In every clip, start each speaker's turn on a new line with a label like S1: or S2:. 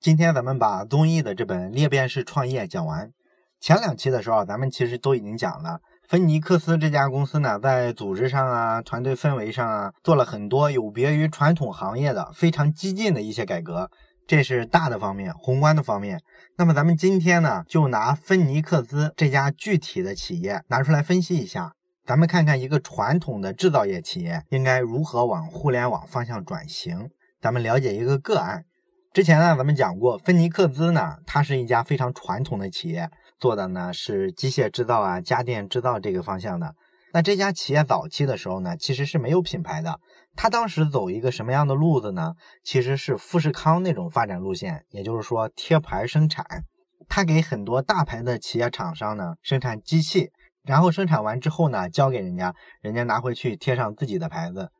S1: 今天咱们把综艺的这本裂变式创业讲完。前两期的时候，咱们其实都已经讲了，芬尼克斯这家公司呢，在组织上啊、团队氛围上啊，做了很多有别于传统行业的非常激进的一些改革。这是大的方面，宏观的方面。那么咱们今天呢，就拿芬尼克斯这家具体的企业拿出来分析一下。咱们看看一个传统的制造业企业应该如何往互联网方向转型。咱们了解一个个案。之前呢，咱们讲过，芬尼克斯呢，它是一家非常传统的企业，做的呢是机械制造啊、家电制造这个方向的。那这家企业早期的时候呢，其实是没有品牌的。他当时走一个什么样的路子呢？其实是富士康那种发展路线，也就是说贴牌生产。他给很多大牌的企业厂商呢生产机器，然后生产完之后呢交给人家，人家拿回去贴上自己的牌子。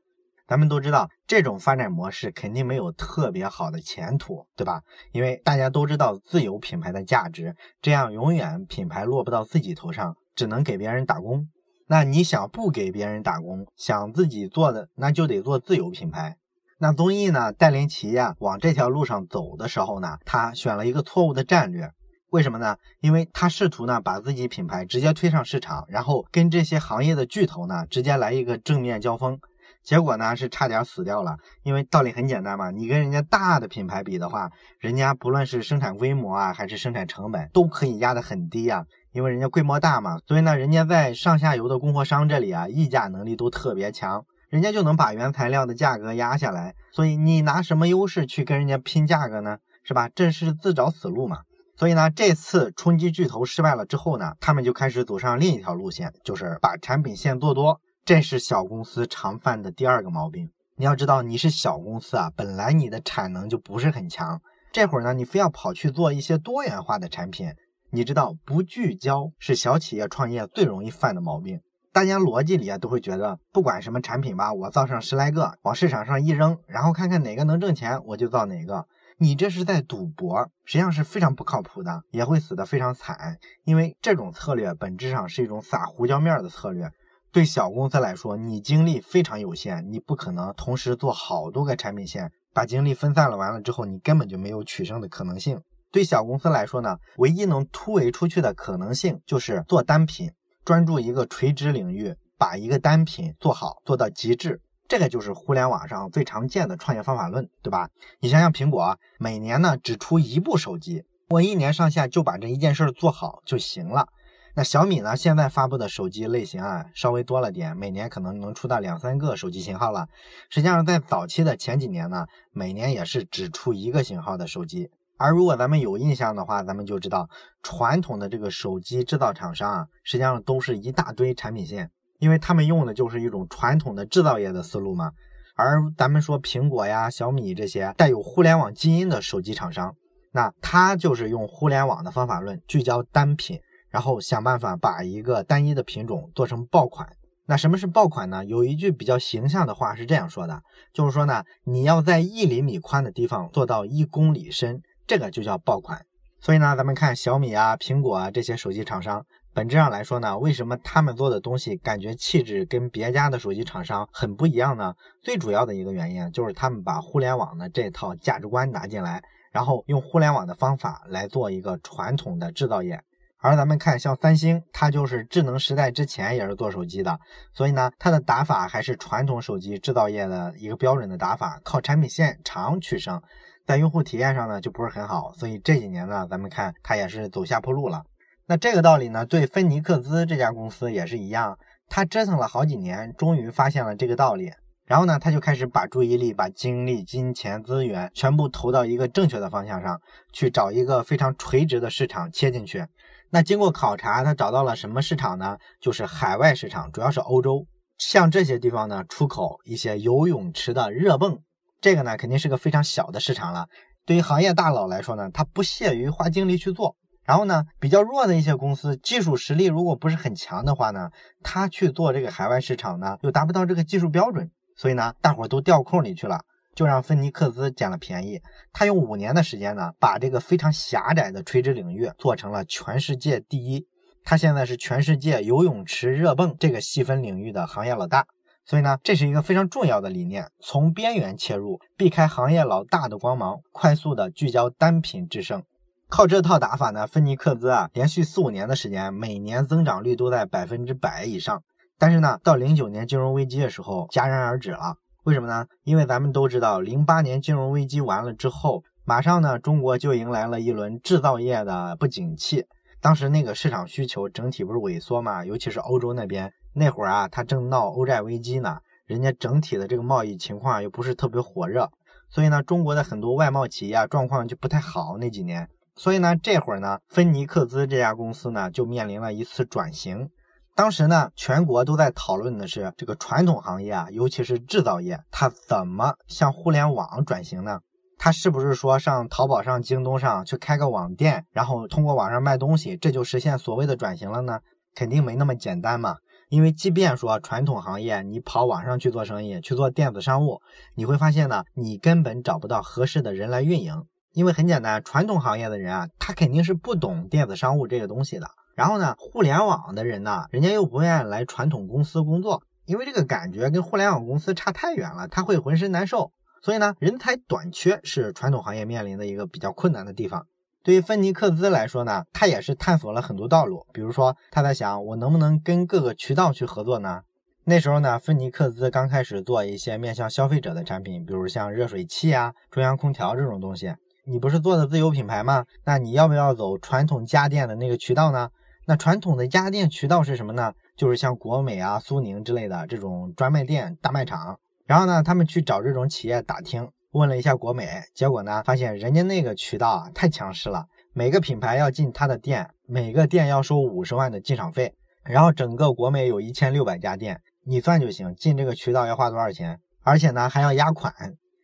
S1: 咱们都知道这种发展模式肯定没有特别好的前途，对吧？因为大家都知道自有品牌的价值，这样永远品牌落不到自己头上，只能给别人打工。那你想不给别人打工，想自己做的，那就得做自有品牌。那综艺呢，带领企业往这条路上走的时候呢，他选了一个错误的战略。为什么呢？因为他试图呢把自己品牌直接推上市场，然后跟这些行业的巨头呢直接来一个正面交锋。结果呢是差点死掉了。因为道理很简单嘛，你跟人家大的品牌比的话，人家不论是生产规模啊，还是生产成本，都可以压得很低啊。因为人家规模大嘛，所以呢，人家在上下游的供货商这里啊，议价能力都特别强，人家就能把原材料的价格压下来。所以你拿什么优势去跟人家拼价格呢？是吧？这是自找死路嘛。所以呢，这次冲击巨头失败了之后呢，他们就开始走上另一条路线，就是把产品线做多。这是小公司常犯的第二个毛病。你要知道，你是小公司啊，本来你的产能就不是很强，这会儿呢，你非要跑去做一些多元化的产品。你知道不聚焦是小企业创业最容易犯的毛病。大家逻辑里啊都会觉得，不管什么产品吧，我造上十来个，往市场上一扔，然后看看哪个能挣钱，我就造哪个。你这是在赌博，实际上是非常不靠谱的，也会死得非常惨。因为这种策略本质上是一种撒胡椒面的策略。对小公司来说，你精力非常有限，你不可能同时做好多个产品线，把精力分散了，完了之后你根本就没有取胜的可能性。对小公司来说呢，唯一能突围出去的可能性就是做单品，专注一个垂直领域，把一个单品做好做到极致。这个就是互联网上最常见的创业方法论，对吧？你想想，苹果每年呢只出一部手机，我一年上下就把这一件事做好就行了。那小米呢，现在发布的手机类型啊稍微多了点，每年可能能出到两三个手机型号了。实际上，在早期的前几年呢，每年也是只出一个型号的手机。而如果咱们有印象的话，咱们就知道传统的这个手机制造厂商啊，实际上都是一大堆产品线，因为他们用的就是一种传统的制造业的思路嘛。而咱们说苹果呀、小米这些带有互联网基因的手机厂商，那它就是用互联网的方法论，聚焦单品，然后想办法把一个单一的品种做成爆款。那什么是爆款呢？有一句比较形象的话是这样说的，就是说呢，你要在一厘米宽的地方做到一公里深。这个就叫爆款，所以呢，咱们看小米啊、苹果啊这些手机厂商，本质上来说呢，为什么他们做的东西感觉气质跟别家的手机厂商很不一样呢？最主要的一个原因就是他们把互联网的这套价值观拿进来，然后用互联网的方法来做一个传统的制造业。而咱们看像三星，它就是智能时代之前也是做手机的，所以呢，它的打法还是传统手机制造业的一个标准的打法，靠产品线长取胜。在用户体验上呢，就不是很好，所以这几年呢，咱们看它也是走下坡路了。那这个道理呢，对芬尼克斯这家公司也是一样，他折腾了好几年，终于发现了这个道理，然后呢，他就开始把注意力、把精力、金钱、资源全部投到一个正确的方向上去，找一个非常垂直的市场切进去。那经过考察，他找到了什么市场呢？就是海外市场，主要是欧洲，像这些地方呢，出口一些游泳池的热泵。这个呢，肯定是个非常小的市场了。对于行业大佬来说呢，他不屑于花精力去做。然后呢，比较弱的一些公司，技术实力如果不是很强的话呢，他去做这个海外市场呢，又达不到这个技术标准。所以呢，大伙都掉空里去了，就让芬尼克斯捡了便宜。他用五年的时间呢，把这个非常狭窄的垂直领域做成了全世界第一。他现在是全世界游泳池热泵这个细分领域的行业老大。所以呢，这是一个非常重要的理念，从边缘切入，避开行业老大的光芒，快速的聚焦单品制胜。靠这套打法呢，芬尼克斯啊，连续四五年的时间，每年增长率都在百分之百以上。但是呢，到零九年金融危机的时候戛然而止了。为什么呢？因为咱们都知道，零八年金融危机完了之后，马上呢，中国就迎来了一轮制造业的不景气。当时那个市场需求整体不是萎缩嘛，尤其是欧洲那边。那会儿啊，他正闹欧债危机呢，人家整体的这个贸易情况又不是特别火热，所以呢，中国的很多外贸企业啊状况就不太好那几年。所以呢，这会儿呢，芬尼克兹这家公司呢就面临了一次转型。当时呢，全国都在讨论的是这个传统行业啊，尤其是制造业，它怎么向互联网转型呢？它是不是说上淘宝上、京东上去开个网店，然后通过网上卖东西，这就实现所谓的转型了呢？肯定没那么简单嘛。因为即便说传统行业，你跑网上去做生意，去做电子商务，你会发现呢，你根本找不到合适的人来运营。因为很简单，传统行业的人啊，他肯定是不懂电子商务这个东西的。然后呢，互联网的人呢，人家又不愿意来传统公司工作，因为这个感觉跟互联网公司差太远了，他会浑身难受。所以呢，人才短缺是传统行业面临的一个比较困难的地方。对于芬尼克兹来说呢，他也是探索了很多道路。比如说，他在想，我能不能跟各个渠道去合作呢？那时候呢，芬尼克兹刚开始做一些面向消费者的产品，比如像热水器啊、中央空调这种东西。你不是做的自有品牌吗？那你要不要走传统家电的那个渠道呢？那传统的家电渠道是什么呢？就是像国美啊、苏宁之类的这种专卖店、大卖场。然后呢，他们去找这种企业打听。问了一下国美，结果呢，发现人家那个渠道啊太强势了，每个品牌要进他的店，每个店要收五十万的进场费，然后整个国美有一千六百家店，你算就行，进这个渠道要花多少钱？而且呢还要压款，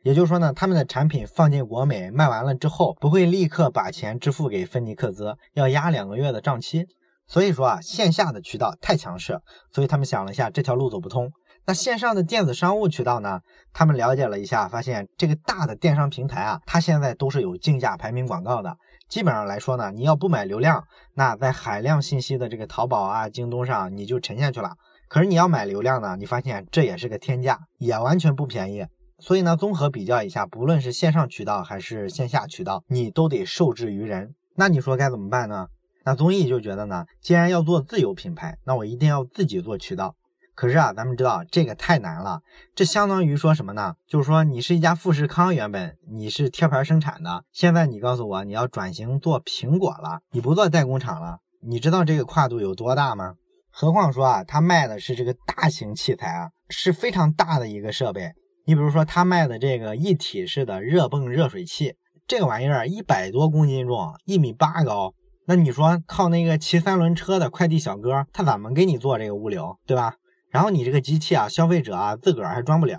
S1: 也就是说呢，他们的产品放进国美卖完了之后，不会立刻把钱支付给芬尼克兹，要压两个月的账期。所以说啊，线下的渠道太强势，所以他们想了一下，这条路走不通。那线上的电子商务渠道呢？他们了解了一下，发现这个大的电商平台啊，它现在都是有竞价排名广告的。基本上来说呢，你要不买流量，那在海量信息的这个淘宝啊、京东上你就沉下去了。可是你要买流量呢，你发现这也是个天价，也完全不便宜。所以呢，综合比较一下，不论是线上渠道还是线下渠道，你都得受制于人。那你说该怎么办呢？那综艺就觉得呢，既然要做自有品牌，那我一定要自己做渠道。可是啊，咱们知道这个太难了。这相当于说什么呢？就是说你是一家富士康，原本你是贴牌生产的，现在你告诉我你要转型做苹果了，你不做代工厂了，你知道这个跨度有多大吗？何况说啊，他卖的是这个大型器材啊，是非常大的一个设备。你比如说他卖的这个一体式的热泵热水器，这个玩意儿一百多公斤重，一米八高，那你说靠那个骑三轮车的快递小哥，他怎么给你做这个物流，对吧？然后你这个机器啊，消费者啊自个儿还装不了，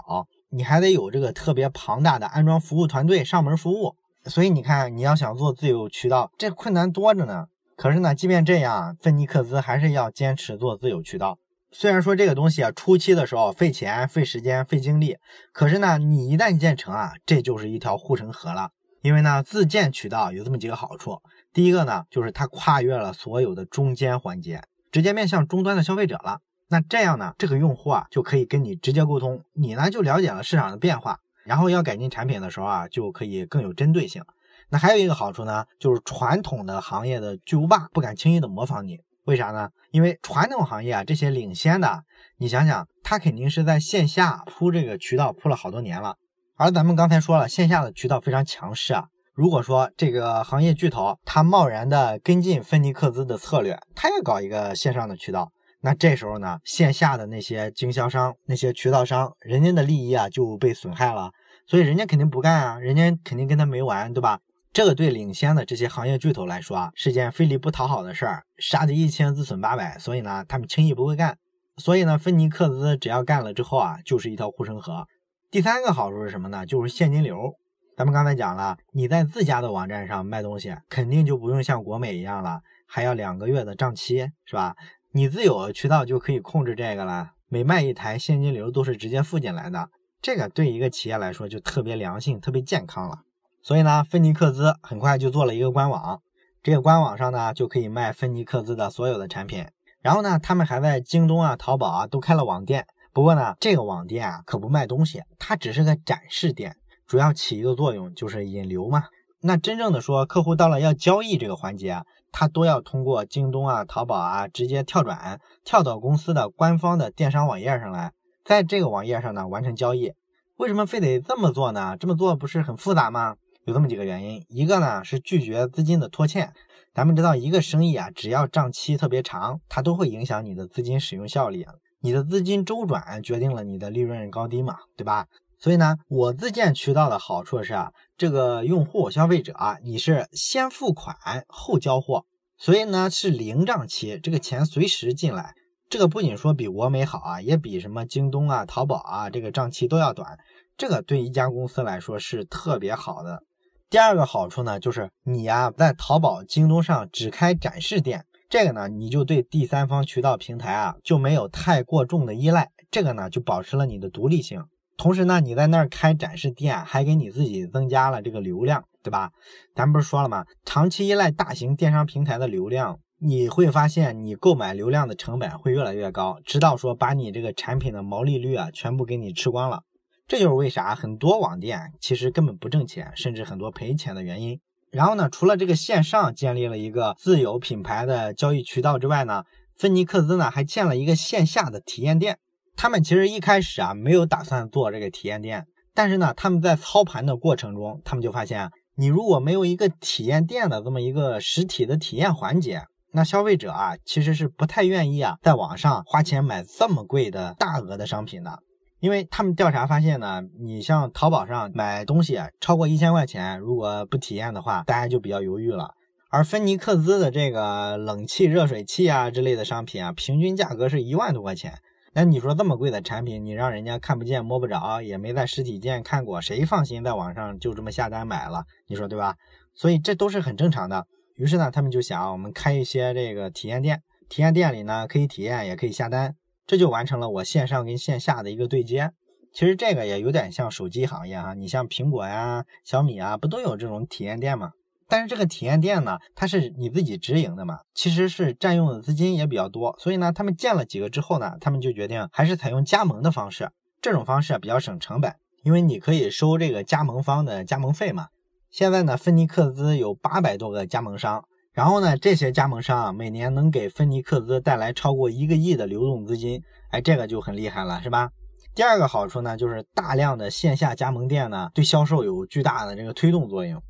S1: 你还得有这个特别庞大的安装服务团队上门服务。所以你看，你要想做自有渠道，这困难多着呢。可是呢，即便这样，芬尼克斯还是要坚持做自有渠道。虽然说这个东西啊，初期的时候费钱、费时间、费精力，可是呢，你一旦建成啊，这就是一条护城河了。因为呢，自建渠道有这么几个好处。第一个呢，就是它跨越了所有的中间环节，直接面向终端的消费者了。那这样呢，这个用户啊就可以跟你直接沟通，你呢就了解了市场的变化，然后要改进产品的时候啊，就可以更有针对性。那还有一个好处呢，就是传统的行业的巨无霸不敢轻易的模仿你，为啥呢？因为传统行业啊这些领先的，你想想，他肯定是在线下铺这个渠道铺了好多年了，而咱们刚才说了，线下的渠道非常强势啊。如果说这个行业巨头他贸然的跟进芬尼克斯的策略，他也搞一个线上的渠道。那这时候呢，线下的那些经销商、那些渠道商，人家的利益啊就被损害了，所以人家肯定不干啊，人家肯定跟他没完，对吧？这个对领先的这些行业巨头来说啊，是件费力不讨好的事儿，杀敌一千自损八百，所以呢，他们轻易不会干。所以呢，芬尼克斯只要干了之后啊，就是一条护城河。第三个好处是什么呢？就是现金流。咱们刚才讲了，你在自家的网站上卖东西，肯定就不用像国美一样了，还要两个月的账期，是吧？你自有渠道就可以控制这个了，每卖一台现金流都是直接付进来的，这个对一个企业来说就特别良性、特别健康了。所以呢，芬尼克兹很快就做了一个官网，这个官网上呢就可以卖芬尼克兹的所有的产品。然后呢，他们还在京东啊、淘宝啊都开了网店，不过呢，这个网店啊可不卖东西，它只是个展示店，主要起一个作用就是引流嘛。那真正的说，客户到了要交易这个环节，他都要通过京东啊、淘宝啊直接跳转，跳到公司的官方的电商网页上来，在这个网页上呢完成交易。为什么非得这么做呢？这么做不是很复杂吗？有这么几个原因，一个呢是拒绝资金的拖欠。咱们知道，一个生意啊，只要账期特别长，它都会影响你的资金使用效率。你的资金周转决定了你的利润高低嘛，对吧？所以呢，我自建渠道的好处是啊，这个用户消费者啊，你是先付款后交货，所以呢是零账期，这个钱随时进来。这个不仅说比国美好啊，也比什么京东啊、淘宝啊这个账期都要短。这个对一家公司来说是特别好的。第二个好处呢，就是你呀在淘宝、京东上只开展示店，这个呢你就对第三方渠道平台啊就没有太过重的依赖，这个呢就保持了你的独立性。同时呢，你在那儿开展示店，还给你自己增加了这个流量，对吧？咱不是说了吗？长期依赖大型电商平台的流量，你会发现你购买流量的成本会越来越高，直到说把你这个产品的毛利率啊全部给你吃光了。这就是为啥很多网店其实根本不挣钱，甚至很多赔钱的原因。然后呢，除了这个线上建立了一个自有品牌的交易渠道之外呢，芬尼克斯呢还建了一个线下的体验店。他们其实一开始啊没有打算做这个体验店，但是呢，他们在操盘的过程中，他们就发现，你如果没有一个体验店的这么一个实体的体验环节，那消费者啊其实是不太愿意啊在网上花钱买这么贵的大额的商品的，因为他们调查发现呢，你像淘宝上买东西超过一千块钱，如果不体验的话，大家就比较犹豫了。而芬尼克斯的这个冷气热水器啊之类的商品啊，平均价格是一万多块钱。那你说这么贵的产品，你让人家看不见摸不着，也没在实体店看过，谁放心在网上就这么下单买了？你说对吧？所以这都是很正常的。于是呢，他们就想，我们开一些这个体验店，体验店里呢可以体验，也可以下单，这就完成了我线上跟线下的一个对接。其实这个也有点像手机行业哈，你像苹果呀、小米啊，不都有这种体验店吗？但是这个体验店呢，它是你自己直营的嘛，其实是占用的资金也比较多，所以呢，他们建了几个之后呢，他们就决定还是采用加盟的方式，这种方式比较省成本，因为你可以收这个加盟方的加盟费嘛。现在呢，芬尼克斯有八百多个加盟商，然后呢，这些加盟商啊，每年能给芬尼克斯带来超过一个亿的流动资金，哎，这个就很厉害了，是吧？第二个好处呢，就是大量的线下加盟店呢，对销售有巨大的这个推动作用。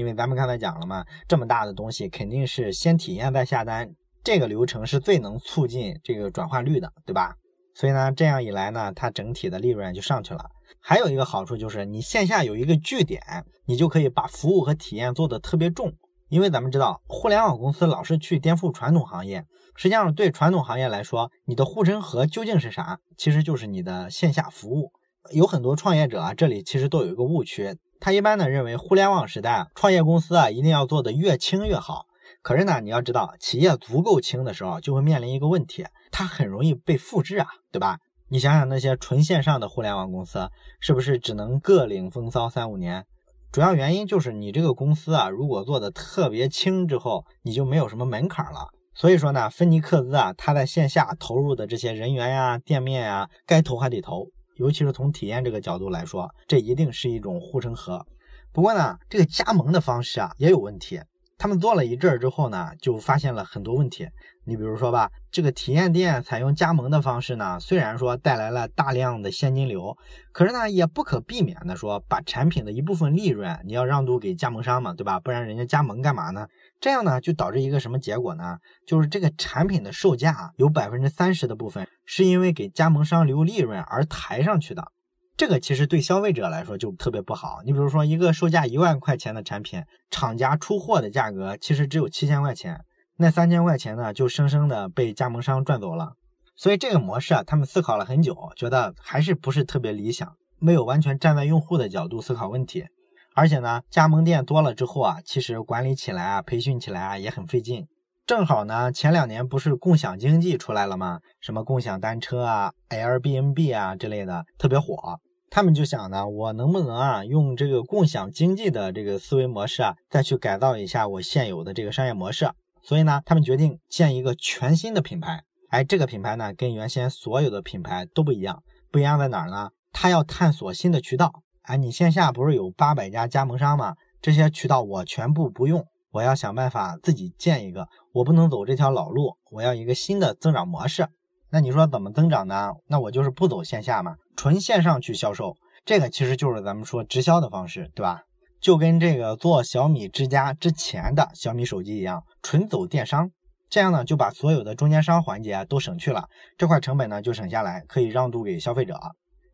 S1: 因为咱们刚才讲了嘛，这么大的东西肯定是先体验再下单，这个流程是最能促进这个转化率的，对吧？所以呢，这样一来呢，它整体的利润就上去了。还有一个好处就是，你线下有一个据点，你就可以把服务和体验做得特别重。因为咱们知道，互联网公司老是去颠覆传统行业，实际上对传统行业来说，你的护城河究竟是啥？其实就是你的线下服务。有很多创业者啊，这里其实都有一个误区。他一般呢认为，互联网时代啊，创业公司啊一定要做的越轻越好。可是呢，你要知道，企业足够轻的时候，就会面临一个问题，它很容易被复制啊，对吧？你想想那些纯线上的互联网公司，是不是只能各领风骚三五年？主要原因就是你这个公司啊，如果做的特别轻之后，你就没有什么门槛了。所以说呢，芬尼克斯啊，他在线下投入的这些人员呀、店面呀，该投还得投。尤其是从体验这个角度来说，这一定是一种护城河。不过呢，这个加盟的方式啊也有问题。他们做了一阵儿之后呢，就发现了很多问题。你比如说吧，这个体验店采用加盟的方式呢，虽然说带来了大量的现金流，可是呢，也不可避免的说，把产品的一部分利润你要让渡给加盟商嘛，对吧？不然人家加盟干嘛呢？这样呢，就导致一个什么结果呢？就是这个产品的售价有百分之三十的部分是因为给加盟商留利润而抬上去的。这个其实对消费者来说就特别不好。你比如说，一个售价一万块钱的产品，厂家出货的价格其实只有七千块钱，那三千块钱呢，就生生的被加盟商赚走了。所以这个模式啊，他们思考了很久，觉得还是不是特别理想，没有完全站在用户的角度思考问题。而且呢，加盟店多了之后啊，其实管理起来啊，培训起来啊也很费劲。正好呢，前两年不是共享经济出来了吗？什么共享单车啊、Airbnb 啊之类的，特别火。他们就想呢，我能不能啊用这个共享经济的这个思维模式啊，再去改造一下我现有的这个商业模式。所以呢，他们决定建一个全新的品牌。哎，这个品牌呢跟原先所有的品牌都不一样，不一样在哪儿呢？他要探索新的渠道。哎，你线下不是有八百家加盟商吗？这些渠道我全部不用，我要想办法自己建一个。我不能走这条老路，我要一个新的增长模式。那你说怎么增长呢？那我就是不走线下嘛，纯线上去销售。这个其实就是咱们说直销的方式，对吧？就跟这个做小米之家之前的小米手机一样，纯走电商。这样呢，就把所有的中间商环节都省去了，这块成本呢就省下来，可以让渡给消费者。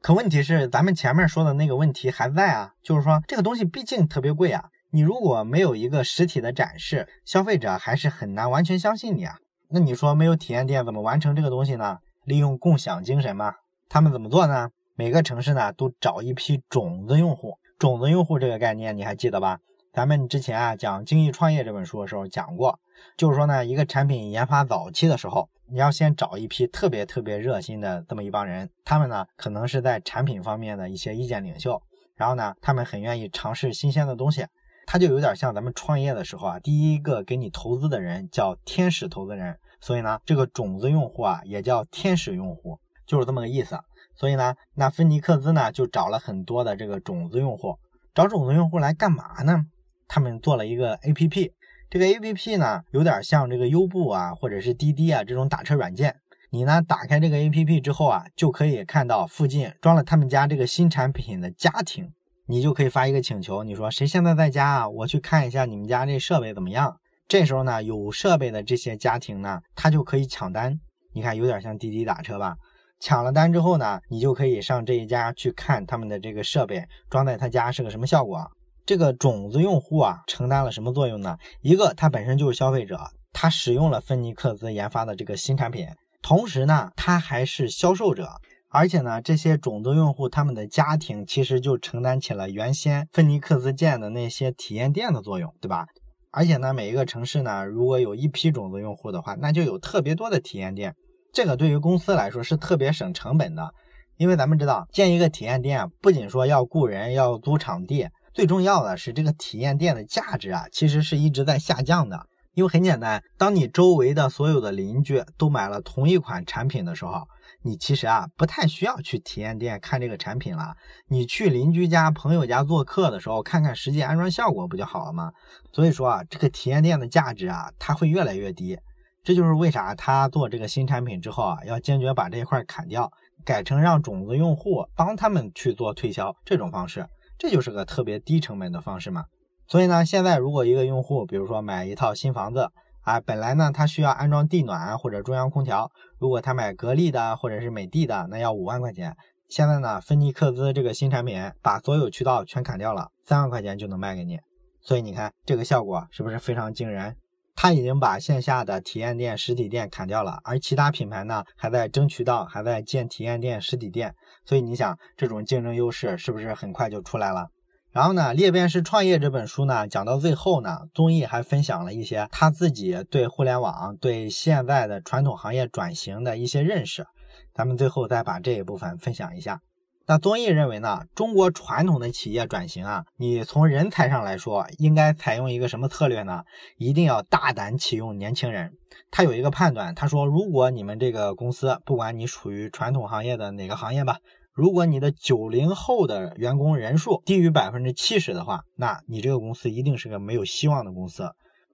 S1: 可问题是，咱们前面说的那个问题还在啊，就是说这个东西毕竟特别贵啊，你如果没有一个实体的展示，消费者还是很难完全相信你啊。那你说没有体验店怎么完成这个东西呢？利用共享精神嘛。他们怎么做呢？每个城市呢都找一批种子用户，种子用户这个概念你还记得吧？咱们之前啊讲《精益创业》这本书的时候讲过，就是说呢，一个产品研发早期的时候。你要先找一批特别特别热心的这么一帮人，他们呢可能是在产品方面的一些意见领袖，然后呢他们很愿意尝试新鲜的东西，他就有点像咱们创业的时候啊，第一个给你投资的人叫天使投资人，所以呢这个种子用户啊也叫天使用户，就是这么个意思。所以呢那芬尼克斯呢就找了很多的这个种子用户，找种子用户来干嘛呢？他们做了一个 APP。这个 A P P 呢，有点像这个优步啊，或者是滴滴啊这种打车软件。你呢，打开这个 A P P 之后啊，就可以看到附近装了他们家这个新产品的家庭，你就可以发一个请求，你说谁现在在家啊？我去看一下你们家这设备怎么样。这时候呢，有设备的这些家庭呢，他就可以抢单。你看，有点像滴滴打车吧？抢了单之后呢，你就可以上这一家去看他们的这个设备装在他家是个什么效果。这个种子用户啊，承担了什么作用呢？一个，他本身就是消费者，他使用了芬尼克斯研发的这个新产品，同时呢，他还是销售者，而且呢，这些种子用户他们的家庭其实就承担起了原先芬尼克斯建的那些体验店的作用，对吧？而且呢，每一个城市呢，如果有一批种子用户的话，那就有特别多的体验店，这个对于公司来说是特别省成本的，因为咱们知道建一个体验店，不仅说要雇人，要租场地。最重要的是，这个体验店的价值啊，其实是一直在下降的。因为很简单，当你周围的所有的邻居都买了同一款产品的时候，你其实啊不太需要去体验店看这个产品了。你去邻居家、朋友家做客的时候，看看实际安装效果不就好了吗？所以说啊，这个体验店的价值啊，它会越来越低。这就是为啥他做这个新产品之后啊，要坚决把这一块砍掉，改成让种子用户帮他们去做推销这种方式。这就是个特别低成本的方式嘛，所以呢，现在如果一个用户，比如说买一套新房子啊，本来呢他需要安装地暖或者中央空调，如果他买格力的或者是美的的，那要五万块钱。现在呢，芬尼克斯这个新产品把所有渠道全砍掉了，三万块钱就能卖给你。所以你看这个效果是不是非常惊人？他已经把线下的体验店、实体店砍掉了，而其他品牌呢还在争渠道，还在建体验店、实体店。所以你想，这种竞争优势是不是很快就出来了？然后呢，《裂变式创业》这本书呢，讲到最后呢，综艺还分享了一些他自己对互联网、对现在的传统行业转型的一些认识。咱们最后再把这一部分分享一下。那综艺认为呢，中国传统的企业转型啊，你从人才上来说，应该采用一个什么策略呢？一定要大胆启用年轻人。他有一个判断，他说，如果你们这个公司，不管你处于传统行业的哪个行业吧，如果你的九零后的员工人数低于百分之七十的话，那你这个公司一定是个没有希望的公司。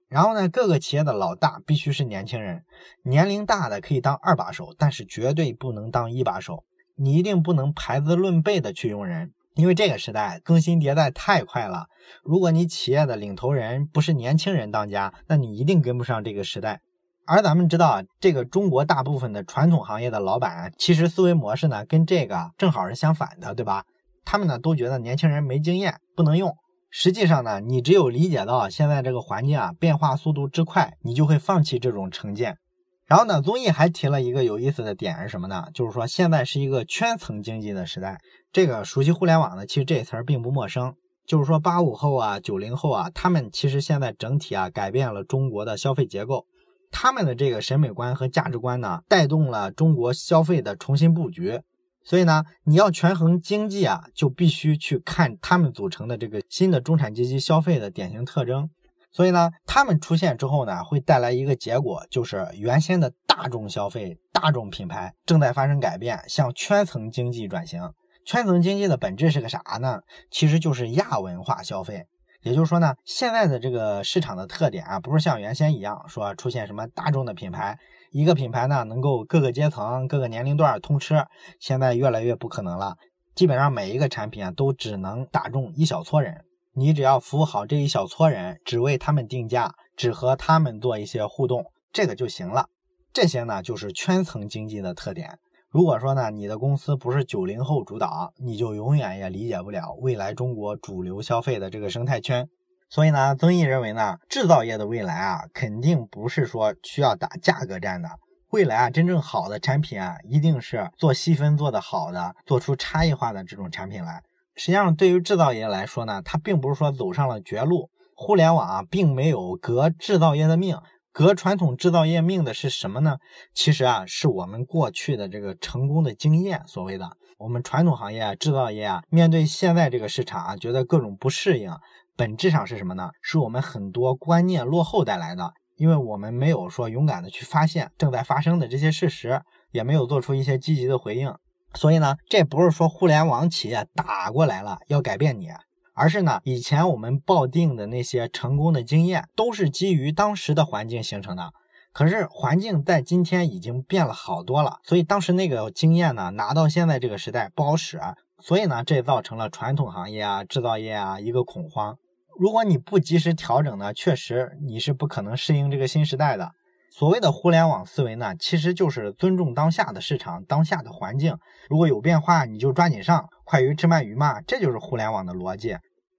S1: 然后呢，各个企业的老大必须是年轻人，年龄大的可以当二把手，但是绝对不能当一把手。你一定不能排资论辈的去用人，因为这个时代更新迭代太快了。如果你企业的领头人不是年轻人当家，那你一定跟不上这个时代。而咱们知道，这个中国大部分的传统行业的老板，其实思维模式呢跟这个正好是相反的，对吧？他们呢都觉得年轻人没经验，不能用。实际上呢，你只有理解到现在这个环境啊变化速度之快，你就会放弃这种成见。然后呢，综艺还提了一个有意思的点是什么呢？就是说现在是一个圈层经济的时代。这个熟悉互联网的，其实这词儿并不陌生。就是说八五后啊、九零后啊，他们其实现在整体啊改变了中国的消费结构，他们的这个审美观和价值观呢，带动了中国消费的重新布局。所以呢，你要权衡经济啊，就必须去看他们组成的这个新的中产阶级消费的典型特征。所以呢，他们出现之后呢，会带来一个结果，就是原先的大众消费、大众品牌正在发生改变，向圈层经济转型。圈层经济的本质是个啥呢？其实就是亚文化消费。也就是说呢，现在的这个市场的特点啊，不是像原先一样说出现什么大众的品牌，一个品牌呢能够各个阶层、各个年龄段通吃。现在越来越不可能了，基本上每一个产品啊都只能打中一小撮人。你只要服务好这一小撮人，只为他们定价，只和他们做一些互动，这个就行了。这些呢就是圈层经济的特点。如果说呢，你的公司不是九零后主导，你就永远也理解不了未来中国主流消费的这个生态圈。所以呢，曾毅认为呢，制造业的未来啊，肯定不是说需要打价格战的。未来啊，真正好的产品啊，一定是做细分做得好的，做出差异化的这种产品来。实际上，对于制造业来说呢，它并不是说走上了绝路。互联网啊，并没有革制造业的命。革传统制造业命的是什么呢？其实啊，是我们过去的这个成功的经验。所谓的我们传统行业啊，制造业啊，面对现在这个市场啊，觉得各种不适应，本质上是什么呢？是我们很多观念落后带来的。因为我们没有说勇敢的去发现正在发生的这些事实，也没有做出一些积极的回应。所以呢，这不是说互联网企业打过来了要改变你。而是呢，以前我们抱定的那些成功的经验，都是基于当时的环境形成的。可是环境在今天已经变了好多了，所以当时那个经验呢，拿到现在这个时代不好使。所以呢，这造成了传统行业啊、制造业啊一个恐慌。如果你不及时调整呢，确实你是不可能适应这个新时代的。所谓的互联网思维呢，其实就是尊重当下的市场、当下的环境。如果有变化，你就抓紧上。快鱼吃慢鱼嘛，这就是互联网的逻辑。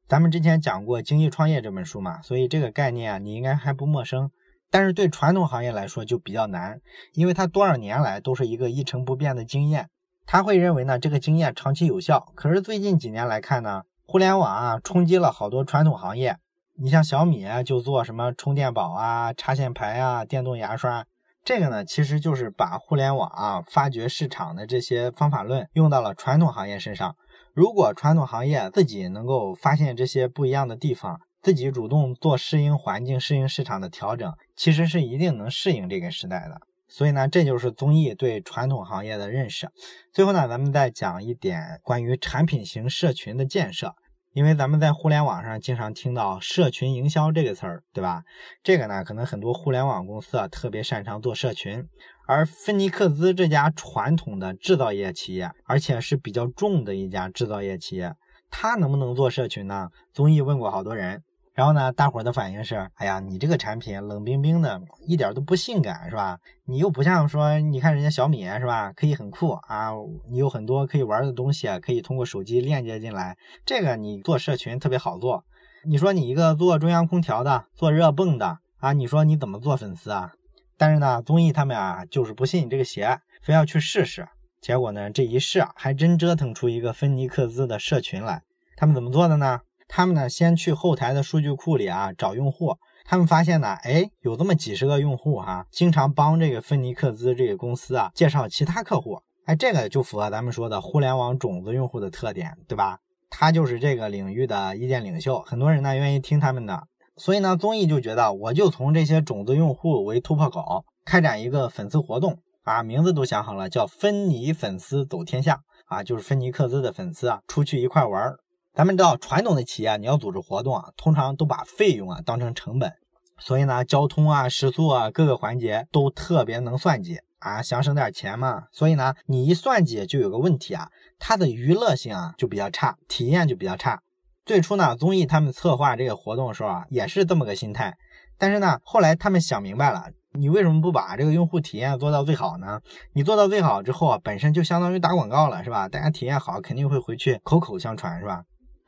S1: 咱们之前讲过《经济创业》这本书嘛，所以这个概念啊，你应该还不陌生。但是对传统行业来说就比较难，因为它多少年来都是一个一成不变的经验，他会认为呢这个经验长期有效。可是最近几年来看呢，互联网啊冲击了好多传统行业。你像小米就做什么充电宝啊、插线排啊、电动牙刷，这个呢其实就是把互联网啊发掘市场的这些方法论用到了传统行业身上。如果传统行业自己能够发现这些不一样的地方，自己主动做适应环境、适应市场的调整，其实是一定能适应这个时代的。所以呢，这就是综艺对传统行业的认识。最后呢，咱们再讲一点关于产品型社群的建设。因为咱们在互联网上经常听到社群营销这个词儿，对吧？这个呢，可能很多互联网公司啊特别擅长做社群，而芬尼克斯这家传统的制造业企业，而且是比较重的一家制造业企业，它能不能做社群呢？综艺问过好多人。然后呢，大伙儿的反应是：哎呀，你这个产品冷冰冰的，一点都不性感，是吧？你又不像说，你看人家小米，是吧？可以很酷啊，你有很多可以玩的东西，可以通过手机链接进来。这个你做社群特别好做。你说你一个做中央空调的，做热泵的啊，你说你怎么做粉丝啊？但是呢，综艺他们啊，就是不信你这个邪，非要去试试。结果呢，这一试，还真折腾出一个芬尼克斯的社群来。他们怎么做的呢？他们呢，先去后台的数据库里啊找用户，他们发现呢，哎，有这么几十个用户哈，经常帮这个芬尼克斯这个公司啊介绍其他客户，哎，这个就符合咱们说的互联网种子用户的特点，对吧？他就是这个领域的意见领袖，很多人呢愿意听他们的，所以呢，综艺就觉得我就从这些种子用户为突破口，开展一个粉丝活动啊，名字都想好了，叫芬尼粉丝走天下啊，就是芬尼克斯的粉丝啊出去一块玩。咱们知道，传统的企业你要组织活动啊，通常都把费用啊当成成本，所以呢，交通啊、食宿啊各个环节都特别能算计啊，想省点钱嘛。所以呢，你一算计就有个问题啊，它的娱乐性啊就比较差，体验就比较差。最初呢，综艺他们策划这个活动的时候啊，也是这么个心态。但是呢，后来他们想明白了，你为什么不把这个用户体验做到最好呢？你做到最好之后啊，本身就相当于打广告了，是吧？大家体验好，肯定会回去口口相传，是吧？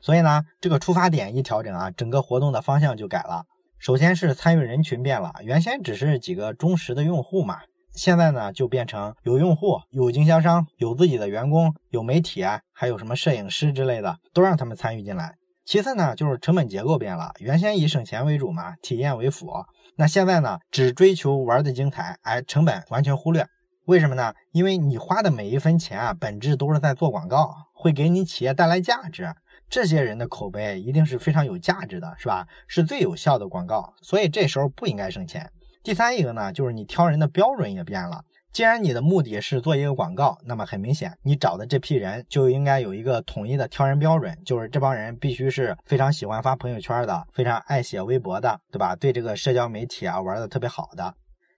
S1: 所以呢，这个出发点一调整啊，整个活动的方向就改了。首先是参与人群变了，原先只是几个忠实的用户嘛，现在呢就变成有用户、有经销商、有自己的员工、有媒体，还有什么摄影师之类的，都让他们参与进来。其次呢，就是成本结构变了，原先以省钱为主嘛，体验为辅。那现在呢，只追求玩的精彩，哎，成本完全忽略。为什么呢？因为你花的每一分钱啊，本质都是在做广告，会给你企业带来价值。这些人的口碑一定是非常有价值的，是吧？是最有效的广告，所以这时候不应该省钱。第三一个呢，就是你挑人的标准也变了。既然你的目的是做一个广告，那么很明显，你找的这批人就应该有一个统一的挑人标准，就是这帮人必须是非常喜欢发朋友圈的，非常爱写微博的，对吧？对这个社交媒体啊玩的特别好的。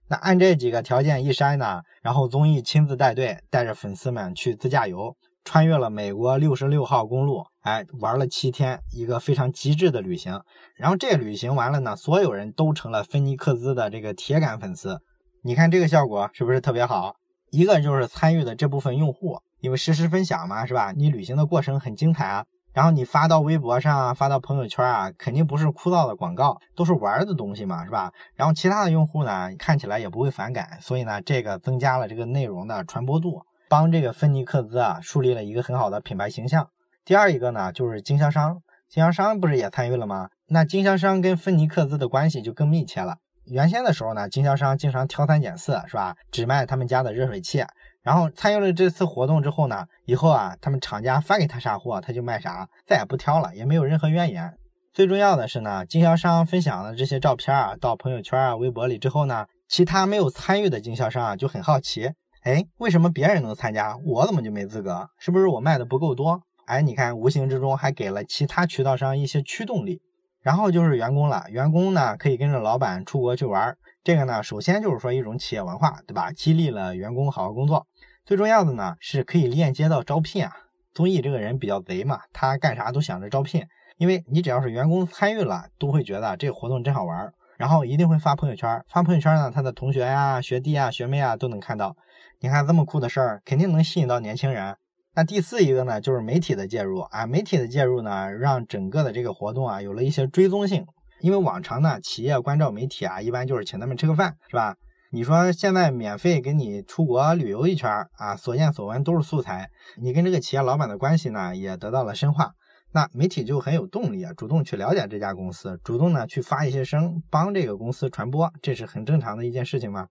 S1: 那按这几个条件一筛呢，然后综艺亲自带队，带着粉丝们去自驾游。穿越了美国六十六号公路，哎，玩了七天，一个非常极致的旅行。然后这旅行完了呢，所有人都成了芬尼克斯的这个铁杆粉丝。你看这个效果是不是特别好？一个就是参与的这部分用户，因为实时分享嘛，是吧？你旅行的过程很精彩啊。然后你发到微博上啊，发到朋友圈啊，肯定不是枯燥的广告，都是玩的东西嘛，是吧？然后其他的用户呢，看起来也不会反感，所以呢，这个增加了这个内容的传播度。帮这个芬尼克斯啊树立了一个很好的品牌形象。第二一个呢，就是经销商，经销商不是也参与了吗？那经销商跟芬尼克斯的关系就更密切了。原先的时候呢，经销商经常挑三拣四，是吧？只卖他们家的热水器。然后参与了这次活动之后呢，以后啊，他们厂家发给他啥货，他就卖啥，再也不挑了，也没有任何怨言。最重要的是呢，经销商分享了这些照片啊到朋友圈啊、微博里之后呢，其他没有参与的经销商啊就很好奇。哎，为什么别人能参加，我怎么就没资格？是不是我卖的不够多？哎，你看，无形之中还给了其他渠道商一些驱动力。然后就是员工了，员工呢可以跟着老板出国去玩儿。这个呢，首先就是说一种企业文化，对吧？激励了员工好好工作。最重要的呢，是可以链接到招聘啊。综艺这个人比较贼嘛，他干啥都想着招聘，因为你只要是员工参与了，都会觉得这个活动真好玩儿，然后一定会发朋友圈。发朋友圈呢，他的同学呀、学弟啊、学妹啊都能看到。你看这么酷的事儿，肯定能吸引到年轻人。那第四一个呢，就是媒体的介入啊。媒体的介入呢，让整个的这个活动啊有了一些追踪性。因为往常呢，企业关照媒体啊，一般就是请他们吃个饭，是吧？你说现在免费给你出国旅游一圈啊，所见所闻都是素材，你跟这个企业老板的关系呢也得到了深化。那媒体就很有动力啊，主动去了解这家公司，主动呢去发一些声，帮这个公司传播，这是很正常的一件事情嘛。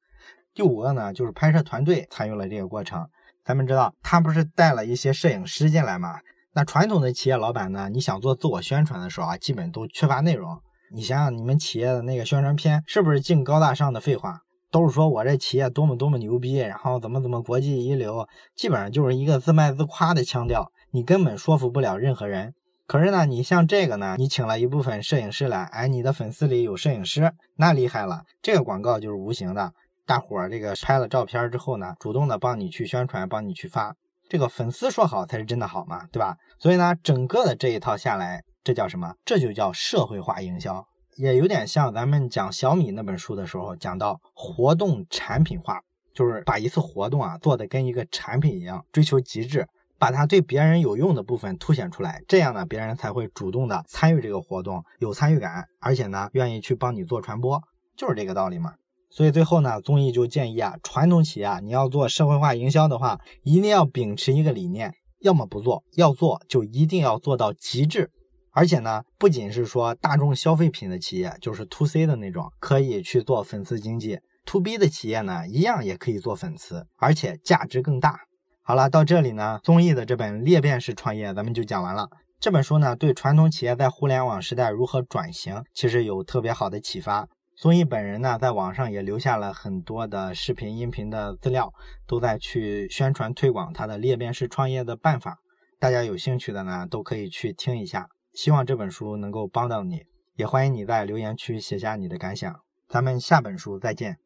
S1: 第五个呢，就是拍摄团队参与了这个过程。咱们知道，他不是带了一些摄影师进来吗？那传统的企业老板呢，你想做自我宣传的时候啊，基本都缺乏内容。你想想，你们企业的那个宣传片，是不是净高大上的废话？都是说我这企业多么多么牛逼，然后怎么怎么国际一流，基本上就是一个自卖自夸的腔调，你根本说服不了任何人。可是呢，你像这个呢，你请了一部分摄影师来，哎，你的粉丝里有摄影师，那厉害了，这个广告就是无形的。大伙儿这个拍了照片之后呢，主动的帮你去宣传，帮你去发，这个粉丝说好才是真的好嘛，对吧？所以呢，整个的这一套下来，这叫什么？这就叫社会化营销，也有点像咱们讲小米那本书的时候讲到活动产品化，就是把一次活动啊做的跟一个产品一样，追求极致，把它对别人有用的部分凸显出来，这样呢，别人才会主动的参与这个活动，有参与感，而且呢，愿意去帮你做传播，就是这个道理嘛。所以最后呢，综艺就建议啊，传统企业啊，你要做社会化营销的话，一定要秉持一个理念，要么不做，要做就一定要做到极致。而且呢，不仅是说大众消费品的企业，就是 to C 的那种，可以去做粉丝经济；to B 的企业呢，一样也可以做粉丝，而且价值更大。好了，到这里呢，综艺的这本裂变式创业咱们就讲完了。这本书呢，对传统企业在互联网时代如何转型，其实有特别好的启发。综艺本人呢，在网上也留下了很多的视频、音频的资料，都在去宣传推广他的裂变式创业的办法。大家有兴趣的呢，都可以去听一下。希望这本书能够帮到你，也欢迎你在留言区写下你的感想。咱们下本书再见。